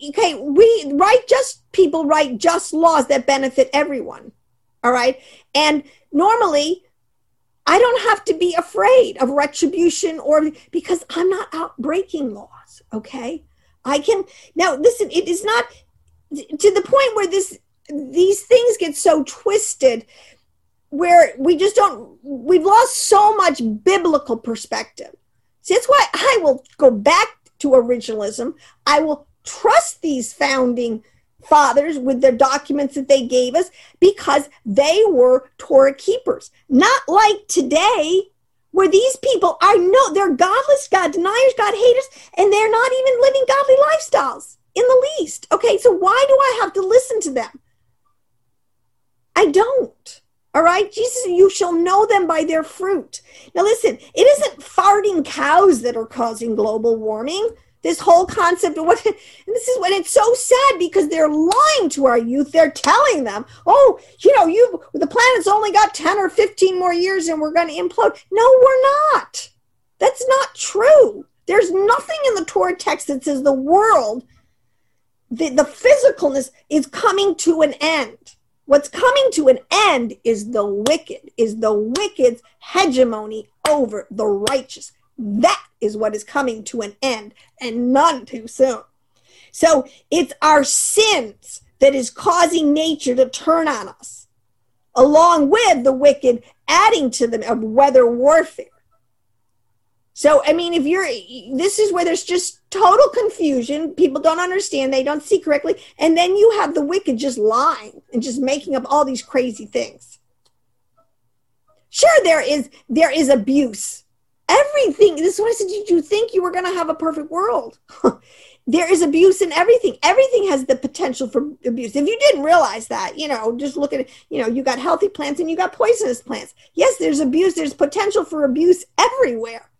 okay, we write just people write just laws that benefit everyone. All right. And normally, I don't have to be afraid of retribution or because I'm not out breaking laws. Okay. I can now listen, it is not to the point where this these things get so twisted where we just don't we've lost so much biblical perspective see that's why i will go back to originalism i will trust these founding fathers with their documents that they gave us because they were torah keepers not like today where these people are no they're godless god deniers god haters and they're not even living godly lifestyles in the least okay so why do i have to listen to them I don't. All right, Jesus, you shall know them by their fruit. Now, listen, it isn't farting cows that are causing global warming. This whole concept of what, [LAUGHS] this is when it's so sad because they're lying to our youth. They're telling them, oh, you know, you the planet's only got 10 or 15 more years and we're going to implode. No, we're not. That's not true. There's nothing in the Torah text that says the world, the, the physicalness is coming to an end. What's coming to an end is the wicked, is the wicked's hegemony over the righteous. That is what is coming to an end, and none too soon. So it's our sins that is causing nature to turn on us, along with the wicked adding to them of weather warfare. So, I mean, if you're, this is where there's just total confusion. People don't understand, they don't see correctly. And then you have the wicked just lying and just making up all these crazy things. Sure, there is there is abuse. Everything. This is why I said. Did you think you were going to have a perfect world? [LAUGHS] there is abuse in everything. Everything has the potential for abuse. If you didn't realize that, you know, just look at it. You know, you got healthy plants and you got poisonous plants. Yes, there's abuse. There's potential for abuse everywhere.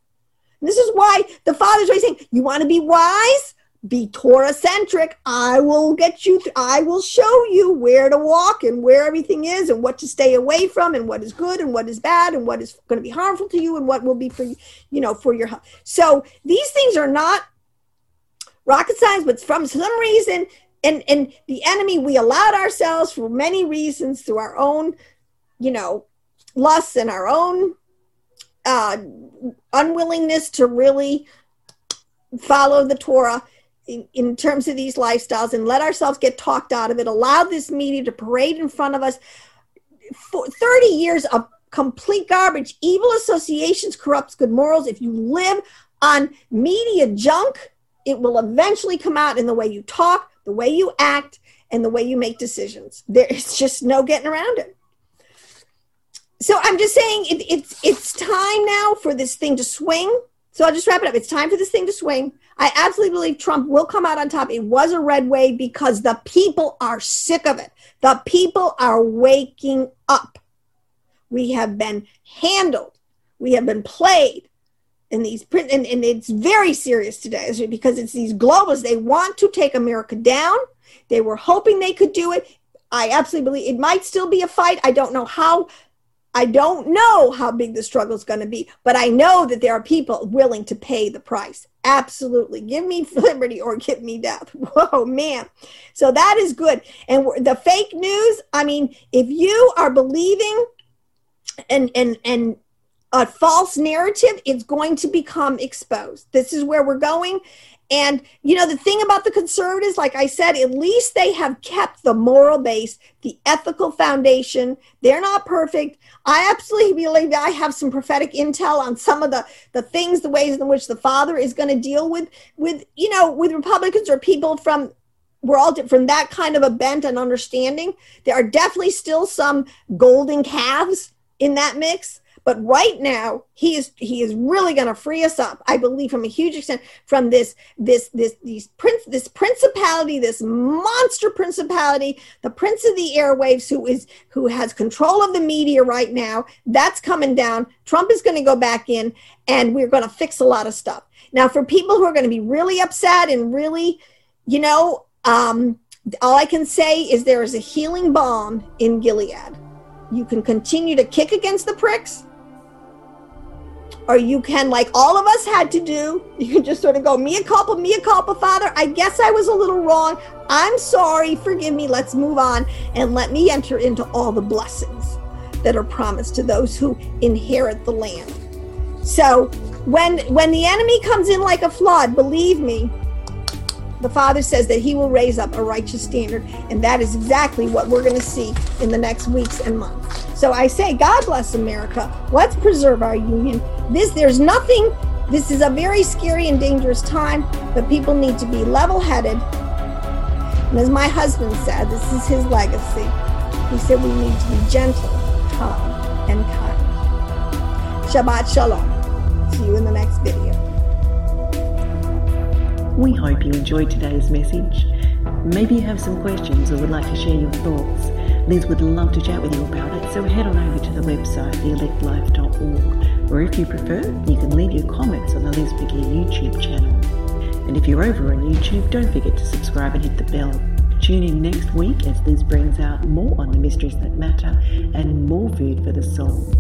This is why the father's always saying, You want to be wise? Be Torah centric. I will get you, th- I will show you where to walk and where everything is and what to stay away from and what is good and what is bad and what is going to be harmful to you and what will be for you, you know, for your. So these things are not rocket science, but from some reason, and, and the enemy, we allowed ourselves for many reasons through our own, you know, lusts and our own uh, unwillingness to really follow the Torah in, in, terms of these lifestyles and let ourselves get talked out of it, allow this media to parade in front of us. For 30 years of complete garbage, evil associations corrupts good morals. If you live on media junk, it will eventually come out in the way you talk, the way you act, and the way you make decisions. There's just no getting around it so I'm just saying it, it's it's time now for this thing to swing. So I'll just wrap it up. It's time for this thing to swing. I absolutely believe Trump will come out on top. It was a red wave because the people are sick of it. The people are waking up. We have been handled. We have been played in these print and, and it's very serious today because it's these globalists. They want to take America down. They were hoping they could do it. I absolutely believe it might still be a fight. I don't know how I don't know how big the struggle is going to be, but I know that there are people willing to pay the price. Absolutely. Give me [LAUGHS] liberty or give me death. [LAUGHS] Whoa, man. So that is good. And the fake news, I mean, if you are believing and and and a false narrative, it's going to become exposed. This is where we're going. And, you know, the thing about the conservatives, like I said, at least they have kept the moral base, the ethical foundation. They're not perfect. I absolutely believe I have some prophetic intel on some of the, the things, the ways in which the father is going to deal with, with, you know, with Republicans or people from we're all from that kind of a bent and understanding. There are definitely still some golden calves in that mix, but right now he is he is really going to free us up. I believe from a huge extent from this this this these prince this principality, this monster principality, the prince of the airwaves who is who has control of the media right now. That's coming down. Trump is going to go back in, and we're going to fix a lot of stuff. Now, for people who are going to be really upset and really, you know, um, all I can say is there is a healing balm in Gilead. You can continue to kick against the pricks, or you can, like all of us had to do, you can just sort of go, mea culpa, mea culpa, Father. I guess I was a little wrong. I'm sorry. Forgive me. Let's move on and let me enter into all the blessings that are promised to those who inherit the land. So when when the enemy comes in like a flood, believe me, the Father says that He will raise up a righteous standard, and that is exactly what we're going to see in the next weeks and months. So I say, God bless America. Let's preserve our union. This there's nothing. This is a very scary and dangerous time, but people need to be level-headed. And as my husband said, this is his legacy. He said we need to be gentle, calm, and kind. Shabbat Shalom. See you in the next video. We hope you enjoyed today's message. Maybe you have some questions or would like to share your thoughts. Liz would love to chat with you about it, so head on over to the website, theelectlife.org, or if you prefer, you can leave your comments on the Liz McGee YouTube channel. And if you're over on YouTube, don't forget to subscribe and hit the bell. Tune in next week as Liz brings out more on the mysteries that matter and more food for the soul.